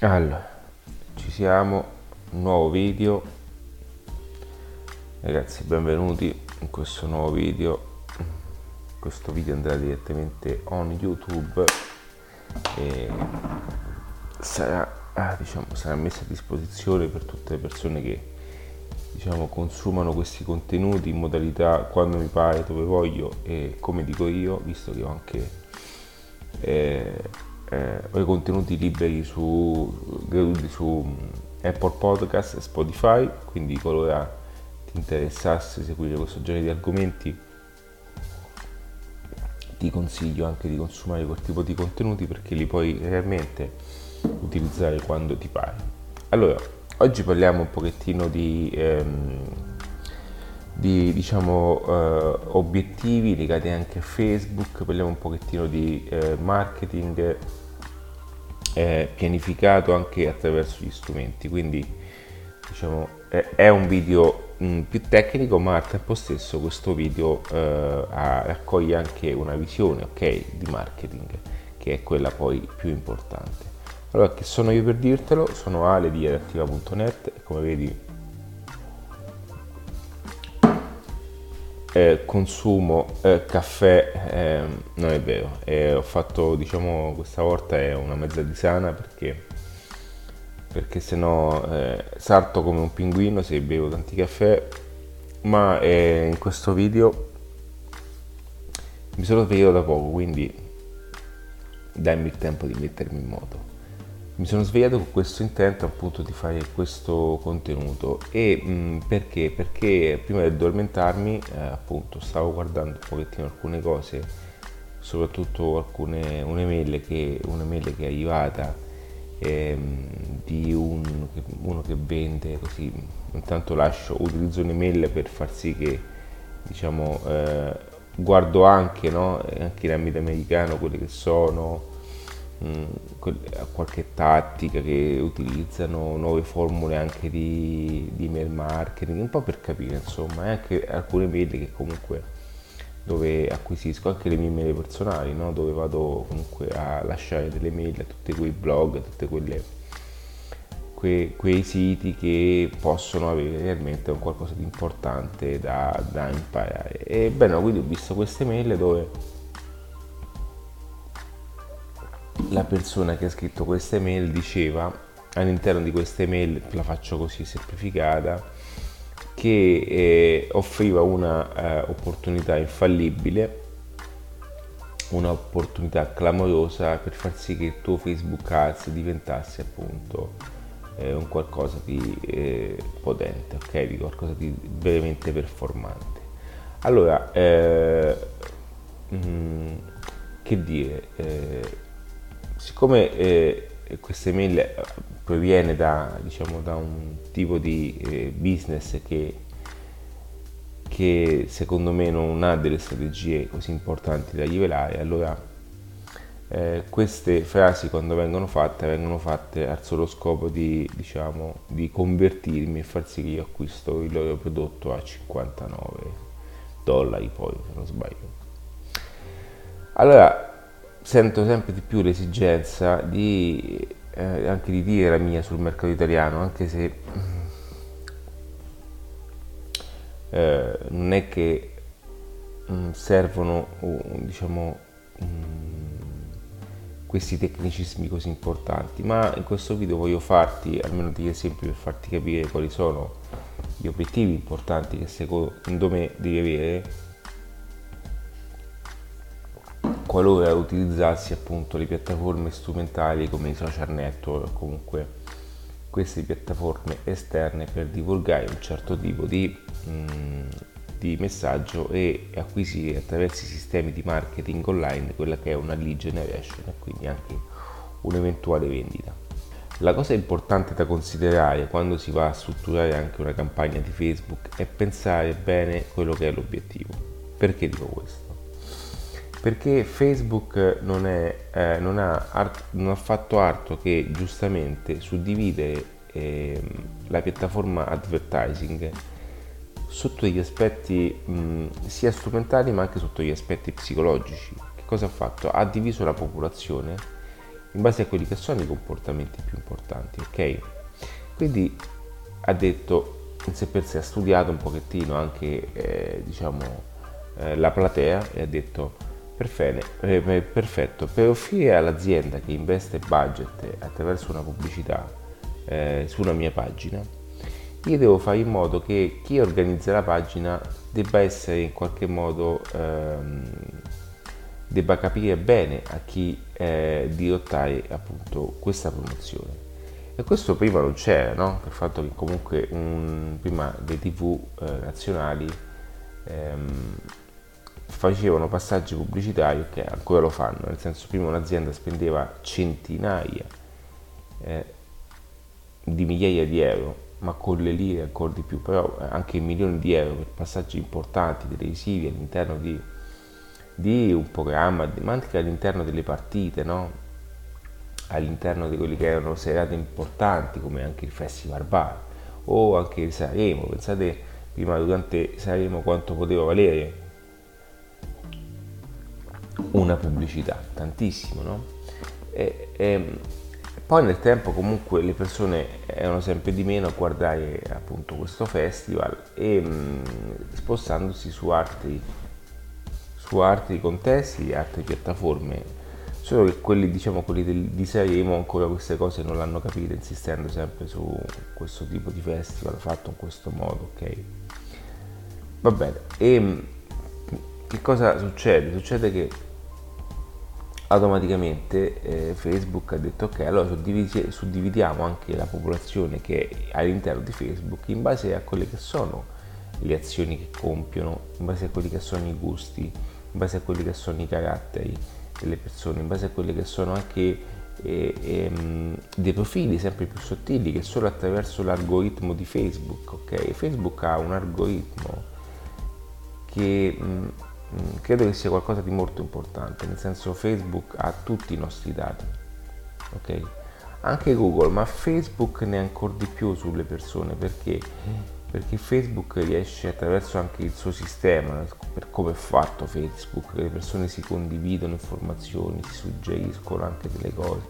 Allora, ci siamo, nuovo video. Ragazzi, benvenuti in questo nuovo video. Questo video andrà direttamente on YouTube e sarà, ah, diciamo, sarà messo a disposizione per tutte le persone che diciamo, consumano questi contenuti in modalità quando mi pare, dove voglio e come dico io, visto che ho anche eh, eh, ho i contenuti liberi su, su Apple Podcast e Spotify, quindi qualora ti interessasse seguire questo genere di argomenti ti consiglio anche di consumare quel tipo di contenuti perché li puoi realmente utilizzare quando ti pare. Allora, oggi parliamo un pochettino di, ehm, di diciamo, eh, obiettivi legati anche a Facebook, parliamo un pochettino di eh, marketing eh, pianificato anche attraverso gli strumenti, quindi diciamo è, un video mh, mm, più tecnico ma al tempo stesso questo video eh, raccoglie anche una visione ok di marketing che è quella poi più importante. Allora, che sono io per dirtelo? Sono Ale di adattiva.net e come vedi eh, consumo eh, caffè eh, non è vero. Ho fatto diciamo questa volta è una mezza di sana perché perché se no eh, salto come un pinguino se bevo tanti caffè. Ma eh, in questo video mi sono svegliato da poco quindi dammi il tempo di mettermi in moto mi sono svegliato con questo intento appunto di fare questo contenuto e mh, perché? Perché prima di addormentarmi eh, appunto stavo guardando un pochettino alcune cose, soprattutto alcune un'email che, un'email che è arrivata ehm, di un, uno che vende così, intanto lascio, utilizzo un'email per far sì che diciamo eh, guardo anche, no? anche in ambito americano quelli che sono Mm, qualche tattica che utilizzano nuove formule anche di, di mail marketing, un po' per capire insomma, e anche alcune mail che comunque dove acquisisco anche le mie mail personali, no? dove vado comunque a lasciare delle mail a tutti quei blog, a quelle que, quei siti che possono avere realmente un qualcosa di importante da, da imparare. E bene, quindi ho visto queste mail dove la persona che ha scritto queste mail diceva all'interno di queste mail, la faccio così semplificata, che eh, offriva un'opportunità eh, infallibile, un'opportunità clamorosa per far sì che il tuo Facebook Ads diventasse appunto eh, un qualcosa di eh, potente, ok? Di qualcosa di veramente performante. Allora, eh, mh, mm, che dire? Siccome eh, questa email eh, proviene da, diciamo, da un tipo di eh, business che, che, secondo me non ha delle strategie così importanti da rivelare, allora eh, queste frasi quando vengono fatte vengono fatte al solo scopo di, diciamo, di convertirmi e far sì che io acquisto il loro prodotto a 59 dollari poi se non sbaglio. Allora, sento sempre di più l'esigenza di, eh, anche di dire la mia sul mercato italiano, anche se eh, non è che mh, mm, servono diciamo, mm, questi tecnicismi così importanti, ma in questo video voglio farti almeno degli esempi per farti capire quali sono gli obiettivi importanti che secondo me devi avere qualora utilizzassi appunto le piattaforme strumentali come i social network o comunque queste piattaforme esterne per divulgare un certo tipo di, mh, mm, di messaggio e acquisire attraverso i sistemi di marketing online quella che è una lead generation e quindi anche un'eventuale vendita. La cosa importante da considerare quando si va a strutturare anche una campagna di Facebook è pensare bene quello che è l'obiettivo. Perché dico questo? Perché Facebook non, è, eh, non, ha, non, ha, fatto altro che giustamente suddividere eh, la piattaforma advertising sotto gli aspetti mh, sia strumentali ma anche sotto gli aspetti psicologici. Che cosa ha fatto? Ha diviso la popolazione in base a quelli che sono i comportamenti più importanti, ok? Quindi ha detto, in sé per sé ha studiato un pochettino anche, eh, diciamo, eh, la platea e ha detto, perfetto, eh, perfetto, per offrire all'azienda che investe budget attraverso una pubblicità eh, su una mia pagina, io devo fare in modo che chi organizza la pagina debba essere in qualche modo ehm, debba capire bene a chi eh, dirottare appunto questa promozione. E questo prima non c'era, no? Per il fatto che comunque un, prima le tv eh, nazionali ehm, facevano passaggi pubblicitari che ancora lo fanno, nel senso prima un'azienda spendeva centinaia eh, di migliaia di euro, ma con le lire ancora di più, però anche milioni di euro per passaggi importanti televisivi all'interno di di un programma, ma anche all'interno delle partite, no? all'interno di quelli che erano serate importanti come anche il Festival Bar o anche il Sanremo. Pensate prima durante Sanremo quanto poteva valere una pubblicità, tantissimo, no? E, e, poi nel tempo comunque le persone erano sempre di meno a guardare appunto questo festival e mh, spostandosi su altri su altri contesti altre piattaforme, solo che quelli, diciamo, quelli del, di Sanremo ancora queste cose non l'hanno capito, insistendo sempre su questo tipo di festival fatto in questo modo, ok? Va bene, e mm, che cosa succede? Succede che automaticamente eh, Facebook ha detto ok, allora suddividiamo anche la popolazione che è all'interno di Facebook in base a quelle che sono le azioni che compiono, in base a quelli che sono i gusti, in base a quelli che sono i caratteri delle persone, in base a quelli che sono anche eh, ehm, dei profili sempre più sottili che solo attraverso l'algoritmo di Facebook, ok? Facebook ha un algoritmo che mh, mm, credo che sia qualcosa di molto importante, nel senso Facebook ha tutti i nostri dati, ok? Anche Google, ma Facebook ne ha ancora di più sulle persone perché perché Facebook riesce attraverso anche il suo sistema, per come è fatto Facebook, le persone si condividono informazioni, si suggeriscono anche delle cose,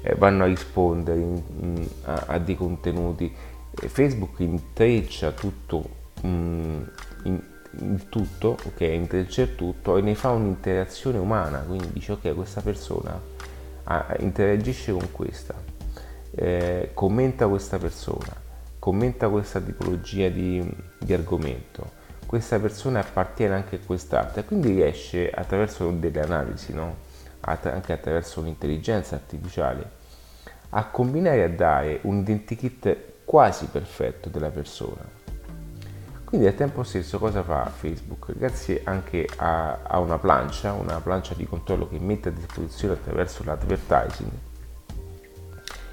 eh, vanno a rispondere in, in, a, a, dei contenuti. Eh, Facebook intreccia tutto, mh, in, in tutto, ok, intreccia il tutto e ne fa un'interazione umana, quindi dice ok questa persona ah, interagisce con questa, eh, commenta questa persona commenta questa tipologia di, di argomento, questa persona appartiene anche a quest'altra, quindi riesce attraverso delle analisi, no? anche attraverso un'intelligenza artificiale, a combinare e a dare un identikit quasi perfetto della persona. Quindi al tempo stesso cosa fa Facebook? Grazie anche a, a una plancia, una plancia di controllo che mette a disposizione attraverso l'advertising,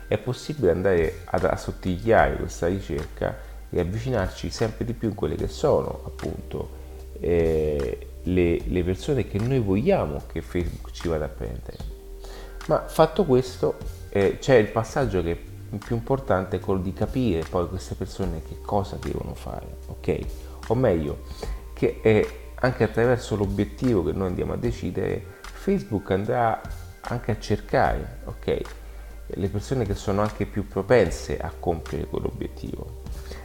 è possibile andare ad assottigliare questa ricerca e avvicinarci sempre di più in quelle che sono appunto eh, le, le, persone che noi vogliamo che Facebook ci vada a prendere. Ma fatto questo eh, c'è il passaggio che è più importante, è quello di capire poi queste persone che cosa devono fare, ok? O meglio, che è anche attraverso l'obiettivo che noi andiamo a decidere, Facebook andrà anche a cercare, ok? le persone che sono anche più propense a compiere quell'obiettivo.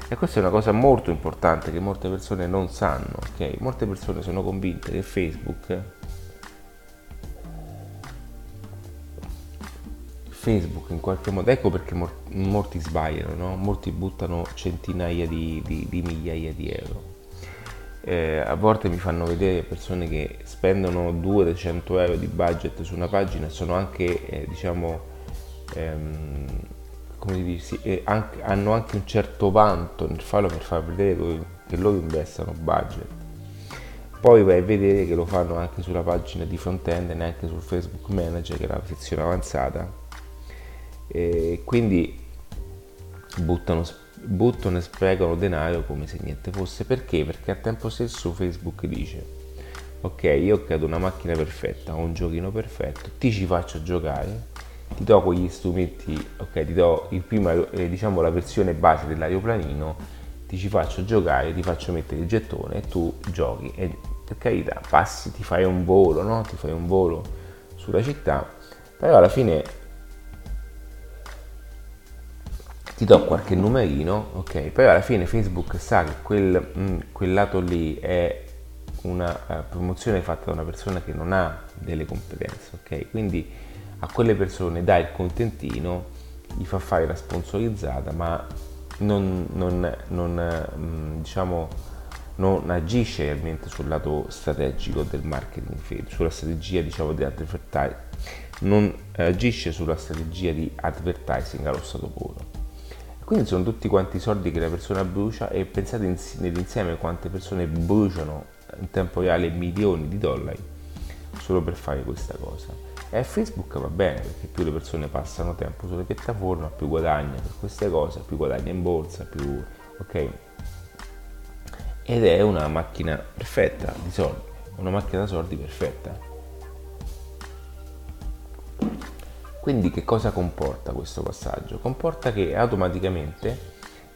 E questa è una cosa molto importante che molte persone non sanno, ok? Molte persone sono convinte che Facebook Facebook in qualche modo, ecco perché molti sbagliano, no? molti buttano centinaia di, di, di migliaia di euro. Eh, a volte mi fanno vedere persone che spendono 200-100 euro di budget su una pagina e sono anche, eh, diciamo, ehm, come dirsi, anche, hanno anche un certo vanto nel farlo per far vedere che loro investono budget. Poi vai a vedere che lo fanno anche sulla pagina di front-end e neanche sul Facebook Manager, che è la sezione avanzata. E quindi buttano, buttano e sprecano denaro come se niente fosse. Perché? Perché al tempo stesso Facebook dice ok io ho creato una macchina perfetta, un giochino perfetto, ti ci faccio giocare ti do quegli strumenti, ok, ti do il primo, eh, diciamo la versione base dell'aeroplanino, ti ci faccio giocare, ti faccio mettere il gettone e tu giochi e per carità passi, ti fai un volo, no? Ti fai un volo sulla città, però alla fine ti do qualche numerino, ok? Però alla fine Facebook sa che quel, mh, mm, quel lato lì è una uh, promozione fatta da una persona che non ha delle competenze, ok? Quindi a quelle persone dà il contentino, gli fa fare la sponsorizzata, ma non, non, non, mm, diciamo, non agisce realmente sul lato strategico del marketing, sulla strategia diciamo, di advertising, non agisce sulla strategia di advertising allo stato puro. Quindi sono tutti quanti i soldi che la persona brucia e pensate nell'insieme quante persone bruciano in tempo reale milioni di dollari solo per fare questa cosa. E Facebook va bene perché più le persone passano tempo sulle piattaforme, più guadagna per queste cose, più guadagna in borsa, più... ok? Ed è una macchina perfetta di soldi, una macchina da soldi perfetta. Quindi che cosa comporta questo passaggio? Comporta che automaticamente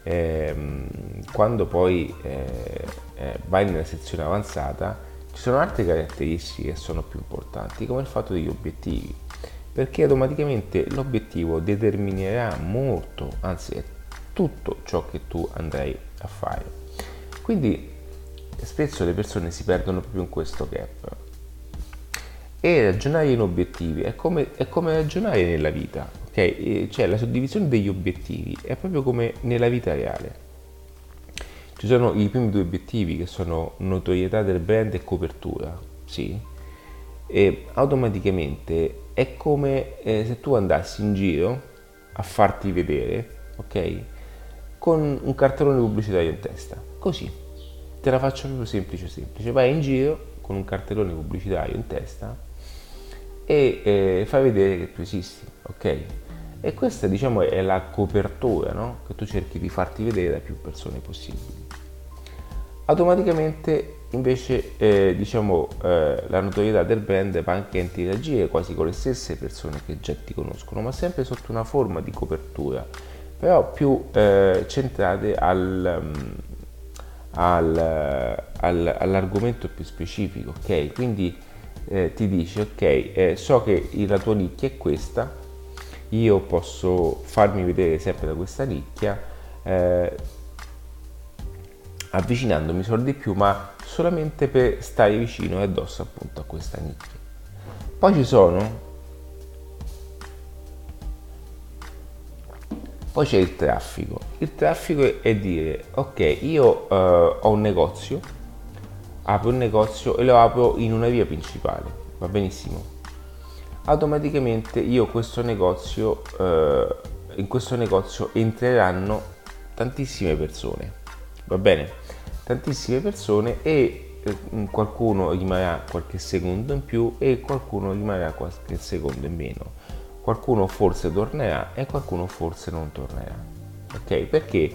ehm, quando poi eh, eh, vai nella sezione avanzata ci sono altre caratteristiche che sono più importanti, come il fatto degli obiettivi, perché automaticamente l'obiettivo determinerà molto, anzi è tutto ciò che tu andrai a fare. Quindi spesso le persone si perdono proprio in questo gap. E ragionare in obiettivi è come, è come ragionare nella vita, ok? Cioè la suddivisione degli obiettivi è proprio come nella vita reale. Ci sono i primi due obiettivi che sono notorietà del brand e copertura, sì, e automaticamente è come eh, se tu andassi in giro a farti vedere, ok, con un cartellone pubblicitario in testa, così, te la faccio proprio semplice semplice, vai in giro con un cartellone pubblicitario in testa e eh, fai vedere che tu esisti, ok? E questa diciamo è la copertura no? che tu cerchi di farti vedere da più persone possibili automaticamente invece eh, diciamo, eh, la notorietà del brand va anche a interagire quasi con le stesse persone che già ti conoscono, ma sempre sotto una forma di copertura, però più eh, centrate al, mm, al, al, all'argomento più specifico, ok? Quindi eh, ti dice, ok, eh, so che la tua nicchia è questa, io posso farmi vedere sempre da questa nicchia, eh, avvicinandomi solo di più, ma solamente per stare vicino e addosso appunto a questa nicchia. Poi ci sono Poi c'è il traffico. Il traffico è dire, ok, io uh, ho un negozio, apro un negozio e lo apro in una via principale, va benissimo. Automaticamente io questo negozio, uh, in questo negozio entreranno tantissime persone, va bene? Tantissime persone e eh, qualcuno rimarrà qualche secondo in più e qualcuno rimarrà qualche secondo in meno. Qualcuno forse tornerà e qualcuno forse non tornerà. Ok? Perché?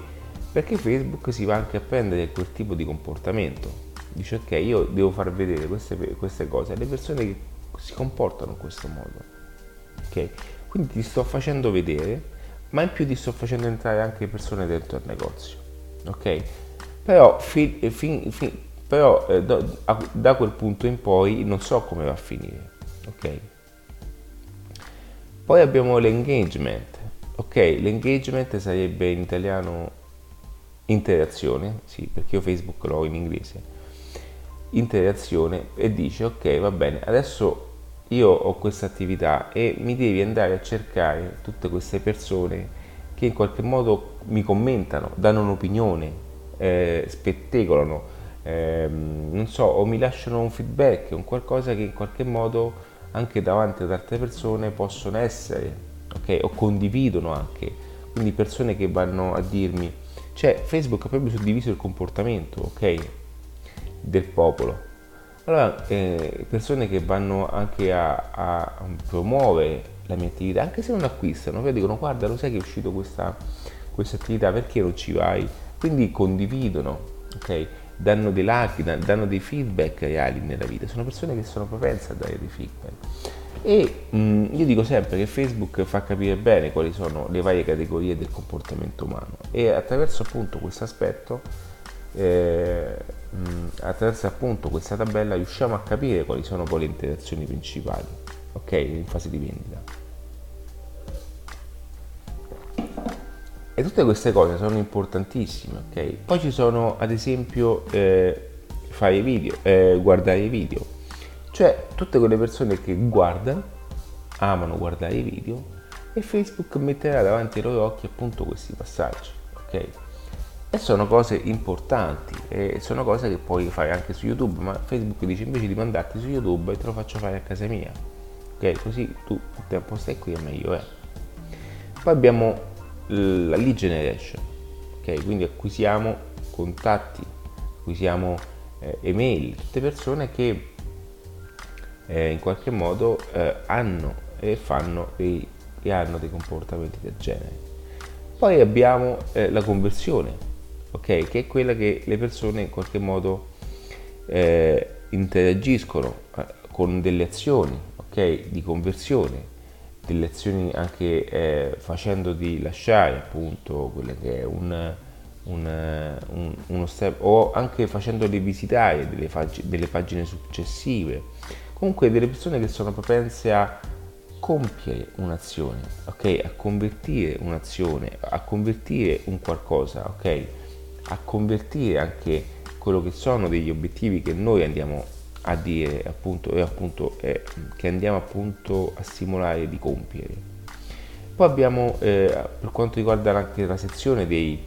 Perché Facebook si va anche a prendere quel tipo di comportamento. Dice ok, io devo far vedere queste, queste cose alle persone che si comportano in questo modo. Ok? Quindi ti sto facendo vedere, ma in più ti sto facendo entrare anche persone dentro il negozio. Ok? Però, fi, fi, fi, però eh, da, da, quel punto in poi non so come va a finire. Ok? Poi abbiamo l'engagement. Ok, l'engagement sarebbe in italiano interazione, sì, perché io Facebook l'ho in inglese. Interazione e dice ok, va bene, adesso io ho questa attività e mi devi andare a cercare tutte queste persone che in qualche modo mi commentano, danno un'opinione, eh, spettegolano, eh, non so, o mi lasciano un feedback, un qualcosa che in qualche modo anche davanti ad altre persone possono essere, ok? O condividono anche, quindi persone che vanno a dirmi, cioè Facebook ha proprio suddiviso il comportamento, ok? Del popolo. Allora, eh, persone che vanno anche a, a, promuovere la mia attività, anche se non acquistano, poi dicono guarda, lo sai che è uscito questa, questa attività, perché non ci vai? Quindi condividono, ok? danno dei like, danno dei feedback reali nella vita, sono persone che sono propense a dare dei feedback. E mh, mm, io dico sempre che Facebook fa capire bene quali sono le varie categorie del comportamento umano e attraverso appunto questo aspetto, eh, attraverso appunto questa tabella riusciamo a capire quali sono poi le interazioni principali, ok? In fase di vendita. E tutte queste cose sono importantissime, ok? Poi ci sono ad esempio eh, fare video, eh, guardare i video, cioè tutte quelle persone che guardano, amano guardare i video e Facebook metterà davanti ai loro occhi appunto questi passaggi, ok? E sono cose importanti, e sono cose che puoi fare anche su YouTube, ma Facebook dice invece di mandarti su YouTube te lo faccio fare a casa mia, ok? Così tu il tempo stai qui e meglio è. Poi abbiamo la lead generation, ok? Quindi acquisiamo contatti, acquisiamo eh, email, tutte persone che eh, in qualche modo eh, hanno e fanno dei, e hanno dei comportamenti del genere. Poi abbiamo eh, la conversione, ok? Che è quella che le persone in qualche modo eh, interagiscono eh, con delle azioni, ok? Di conversione delle azioni anche eh, facendoti lasciare appunto quelle che è un, un, un, uno step o anche facendoli visitare delle, fag- delle pagine successive comunque delle persone che sono propense a compiere un'azione ok a convertire un'azione a convertire un qualcosa ok a convertire anche quello che sono degli obiettivi che noi andiamo a dire appunto, e appunto eh, che andiamo appunto a simulare di compiere. Poi abbiamo eh, per quanto riguarda anche la sezione dei,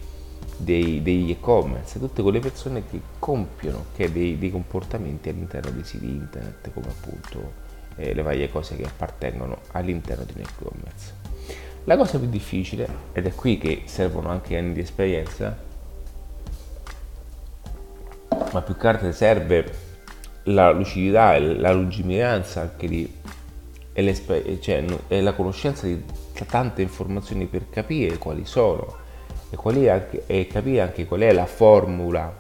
dei, degli e-commerce, tutte quelle persone che compiono che dei, dei, comportamenti all'interno dei siti internet, come appunto eh, le varie cose che appartengono all'interno di un e-commerce. La cosa più difficile, ed è qui che servono anche anni di esperienza, ma più che altro serve la lucidità e la lungimiranza anche di, e, cioè, e la conoscenza di tante informazioni per capire quali sono e, quali anche, e capire anche qual è la formula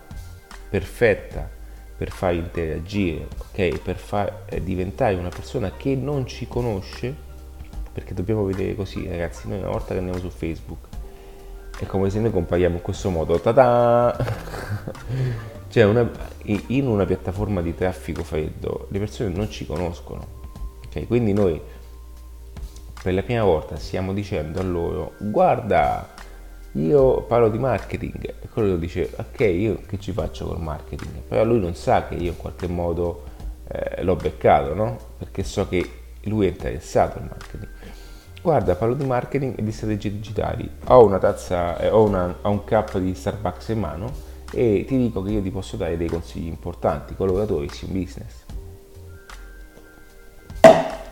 perfetta per far interagire, ok? Per far eh, diventare una persona che non ci conosce, perché dobbiamo vedere così, ragazzi, noi una volta che andiamo su Facebook è come se noi compariamo in questo modo, ta cioè una, in una piattaforma di traffico freddo le persone non ci conoscono, okay? quindi noi per la prima volta stiamo dicendo a loro guarda io parlo di marketing e quello dice ok io che ci faccio col marketing però lui non sa che io in qualche modo eh, l'ho beccato no? perché so che lui è interessato al marketing guarda parlo di marketing e di strategie digitali ho una tazza eh, ho, una, ho un cup di Starbucks in mano e ti dico che io ti posso dare dei consigli importanti qualora tu avessi un business.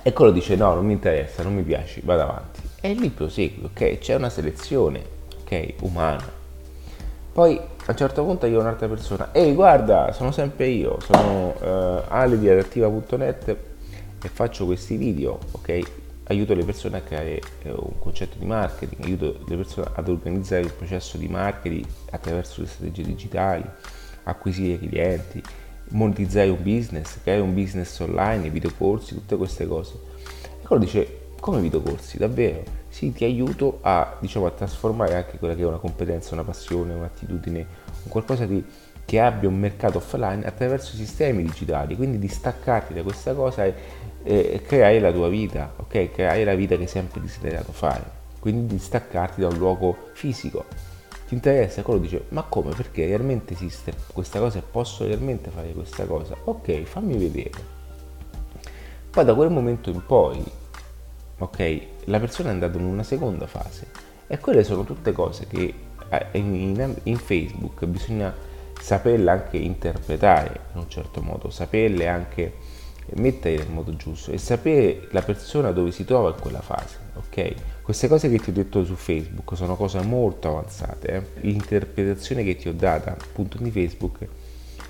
E quello dice no, non mi interessa, non mi piace, vado avanti. E lì prosegui, ok? C'è una selezione, ok? Umana. Poi a un certo punto io un'altra persona, ehi guarda, sono sempre io, sono uh, Ale di adattiva.net e faccio questi video, ok? Aiuto le persone a creare eh, un concetto di marketing, aiuto le persone ad organizzare il processo di marketing attraverso le strategie digitali, acquisire clienti, monetizzare un business, creare un business online, videocorsi, tutte queste cose. E quello dice, come videocorsi? Davvero? Sì, ti aiuto a, diciamo, a trasformare anche quella che è una competenza, una passione, un'attitudine, un qualcosa di che abbia un mercato offline attraverso i sistemi digitali, quindi di staccarti da questa cosa e, e creare la tua vita, ok? Creare la vita che hai sempre desiderato fare, quindi di staccarti da un luogo fisico. Ti interessa? Quello dice, ma come? Perché realmente esiste questa cosa e posso realmente fare questa cosa? Ok, fammi vedere. Poi da quel momento in poi, ok, la persona è andata in una seconda fase e quelle sono tutte cose che eh, in, in, in Facebook bisogna saperle anche interpretare in un certo modo, saperle anche mettere nel modo giusto e sapere la persona dove si trova in quella fase, ok? Queste cose che ti ho detto su Facebook sono cose molto avanzate, eh? l'interpretazione che ti ho data appunto di Facebook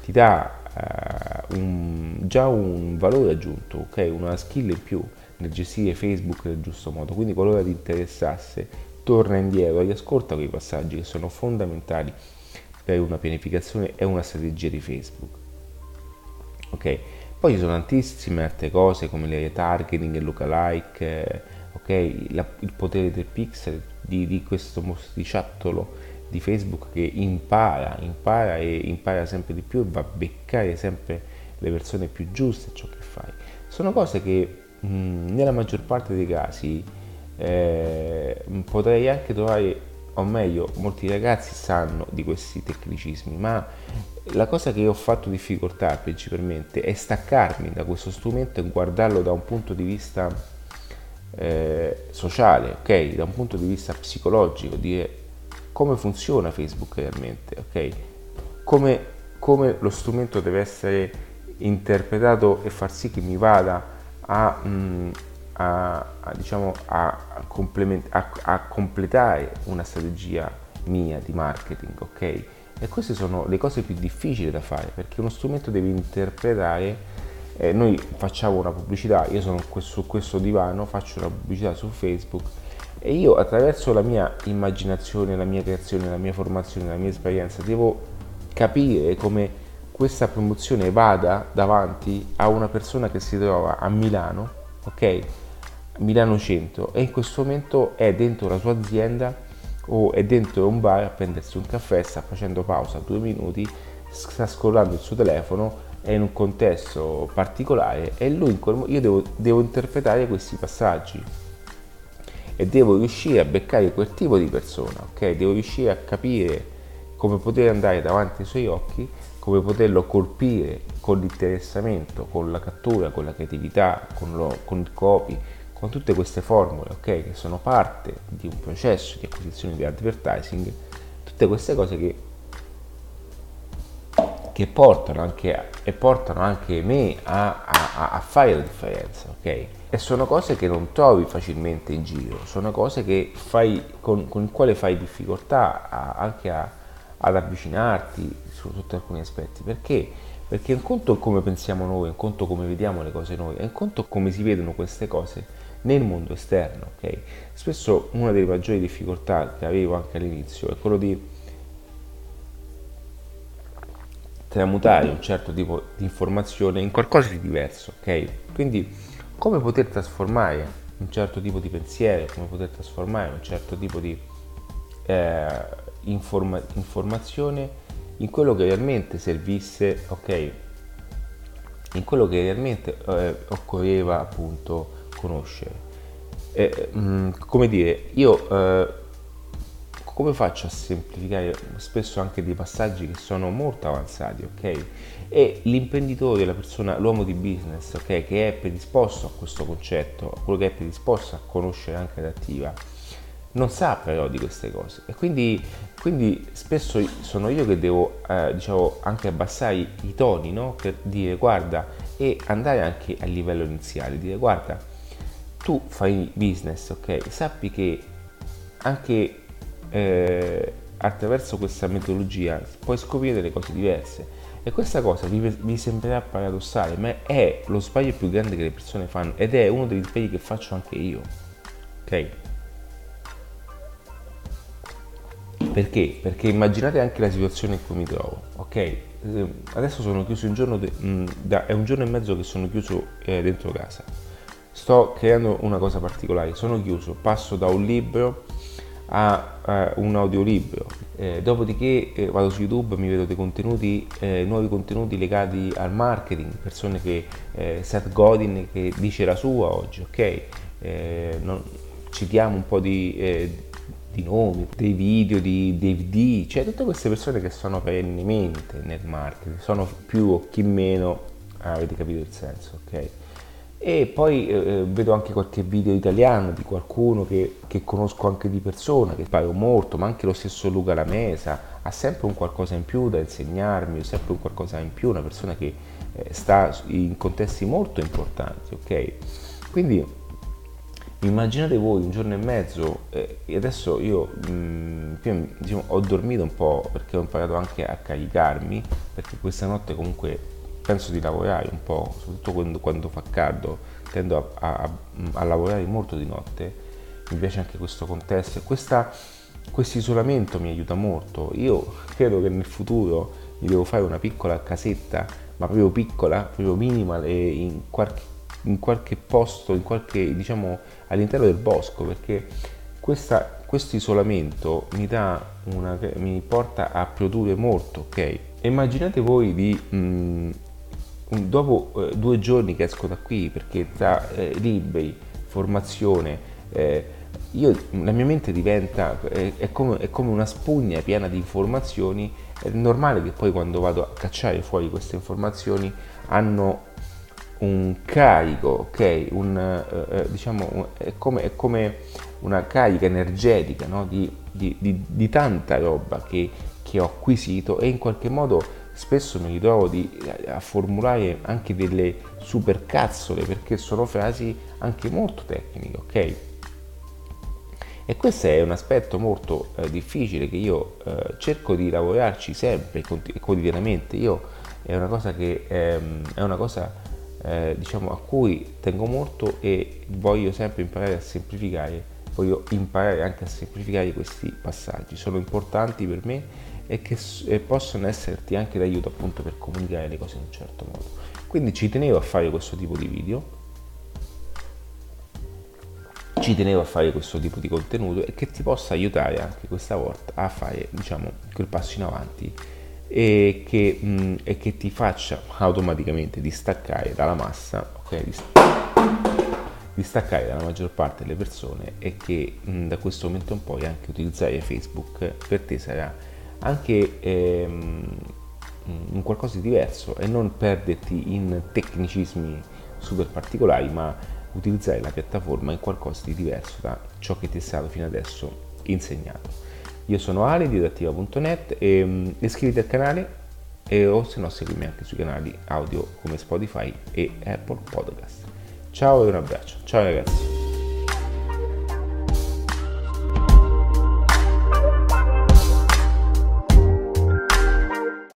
ti dà uh, un, già un valore aggiunto, ok? Una skill in più nel gestire Facebook nel giusto modo, quindi qualora ti interessasse torna indietro, riascolta quei passaggi che sono fondamentali per una pianificazione e una strategia di Facebook. Ok? Poi ci sono tantissime altre cose come le targeting, il lookalike, eh, ok? La, il potere del pixel di, di questo mostriciattolo di Facebook che impara, impara e impara sempre di più e va a beccare sempre le persone più giuste ciò che fai. Sono cose che mh, nella maggior parte dei casi eh, potrei anche trovare o meglio, molti ragazzi sanno di questi tecnicismi, ma la cosa che ho fatto difficoltà principalmente è staccarmi da questo strumento e guardarlo da un punto di vista eh, sociale, ok? Da un punto di vista psicologico, dire come funziona Facebook realmente, ok? Come, come lo strumento deve essere interpretato e far sì che mi vada a, mh, mm, a, a, diciamo, a, a, completare una strategia mia di marketing, ok? E queste sono le cose più difficili da fare perché uno strumento deve interpretare. Eh, noi facciamo una pubblicità, io sono su questo divano, faccio una pubblicità su Facebook e io attraverso la mia immaginazione, la mia creazione, la mia formazione, la mia esperienza devo capire come questa promozione vada davanti a una persona che si trova a Milano, ok? Milano Centro e in questo momento è dentro la sua azienda o è dentro un bar a prendersi un caffè, sta facendo pausa due minuti, sta scrollando il suo telefono, è in un contesto particolare e lui, io devo, devo interpretare questi passaggi e devo riuscire a beccare quel tipo di persona, ok? Devo riuscire a capire come poter andare davanti ai suoi occhi, come poterlo colpire con l'interessamento, con la cattura, con la creatività, con, lo, con il copy, con tutte queste formule okay, che sono parte di un processo di acquisizione di advertising, tutte queste cose che, che portano, anche, e portano anche me a, a, a, fare la differenza. Okay? E sono cose che non trovi facilmente in giro, sono cose fai, con, con le quali fai difficoltà a, anche ad avvicinarti su, sotto alcuni aspetti. Perché? Perché un conto come pensiamo noi, un conto come vediamo le cose noi, è un conto come si vedono queste cose nel mondo esterno. Okay? Spesso una delle maggiori difficoltà che avevo anche all'inizio è quello di tramutare un certo tipo di informazione in qualcosa di diverso. Okay? Quindi come poter trasformare un certo tipo di pensiero, come poter trasformare un certo tipo di eh, informa- informazione in quello che realmente servisse, ok? In quello che realmente eh, occorreva appunto conoscere. E, mh, mm, come dire, io eh, come faccio a semplificare spesso anche dei passaggi che sono molto avanzati, ok? E l'imprenditore, la persona, l'uomo di business, ok, che è predisposto a questo concetto, quello che è predisposto a conoscere anche l'attiva, non sa però di queste cose e quindi, quindi spesso sono io che devo eh, diciamo anche abbassare i toni no? per dire guarda e andare anche a livello iniziale dire guarda tu fai business, ok? Sappi che anche eh, attraverso questa metodologia puoi scoprire delle cose diverse. E questa cosa vi, vi, sembrerà paradossale, ma è lo sbaglio più grande che le persone fanno ed è uno degli sbagli che faccio anche io. Ok? Perché? Perché immaginate anche la situazione in cui mi trovo, ok? Eh, adesso sono chiuso un giorno, de, mh, mm, da, è un giorno e mezzo che sono chiuso eh, dentro casa sto creando una cosa particolare, sono chiuso, passo da un libro a uh, un audiolibro, eh, dopodiché eh, vado su YouTube, mi vedo dei contenuti, eh, nuovi contenuti legati al marketing, persone che eh, Seth Godin che dice la sua oggi, ok? Eh, non, citiamo un po' di, di, nomi, dei video, di DVD, cioè tutte queste persone che sono perennemente nel marketing, sono più o chi meno, avete capito il senso, ok? E poi eh, eh, vedo anche qualche video italiano di qualcuno che, che, conosco anche di persona, che pago molto, ma anche lo stesso Luca Lamesa ha sempre un qualcosa in più da insegnarmi, sempre un qualcosa in più, una persona che eh, sta in contesti molto importanti, ok? Quindi immaginate voi un giorno e mezzo, eh, e adesso io mh, mm, diciamo, ho dormito un po' perché ho imparato anche a caricarmi, perché questa notte comunque penso di lavorare un po', soprattutto quando, quando fa caldo, tendo a, a, a, lavorare molto di notte, mi piace anche questo contesto e questo isolamento mi aiuta molto. Io credo che nel futuro mi devo fare una piccola casetta, ma proprio piccola, proprio minima, in qualche, in qualche posto, in qualche, diciamo, all'interno del bosco, perché questo isolamento mi, una, mi porta a produrre molto, ok? Immaginate voi di mh, dopo eh, due giorni che esco da qui, perché tra eh, libri, formazione, eh, io, la mia mente diventa, è, è, come, è, come, una spugna piena di informazioni, è normale che poi quando vado a cacciare fuori queste informazioni hanno un carico, ok? Un, eh, eh diciamo, un, è, come, è, come, una carica energetica no? di, di, di, di, tanta roba che, che, ho acquisito e in qualche modo spesso mi ritrovo a formulare anche delle supercazzole perché sono frasi anche molto tecniche, ok? E questo è un aspetto molto eh, difficile che io eh, cerco di lavorarci sempre e quotidianamente. Io è una cosa che ehm, è una cosa eh, diciamo a cui tengo molto e voglio sempre imparare a semplificare, voglio imparare anche a semplificare questi passaggi. Sono importanti per me e che e possono esserti anche d'aiuto appunto per comunicare le cose in un certo modo. Quindi ci tenevo a fare questo tipo di video ci tenevo a fare questo tipo di contenuto e che ti possa aiutare anche questa volta a fare diciamo quel passo in avanti e che, mh, e che ti faccia automaticamente distaccare dalla massa ok distaccare dalla maggior parte delle persone e che mh, da questo momento in poi anche utilizzare Facebook per te sarà anche ehm, un qualcosa di diverso e non perderti in tecnicismi super particolari ma utilizzare la piattaforma in qualcosa di diverso da ciò che ti è stato fino adesso insegnato. Io sono Ale di adattiva.net e mm, iscriviti al canale e o se no seguimi anche sui canali audio come Spotify e Apple Podcast. Ciao e un abbraccio. Ciao ragazzi.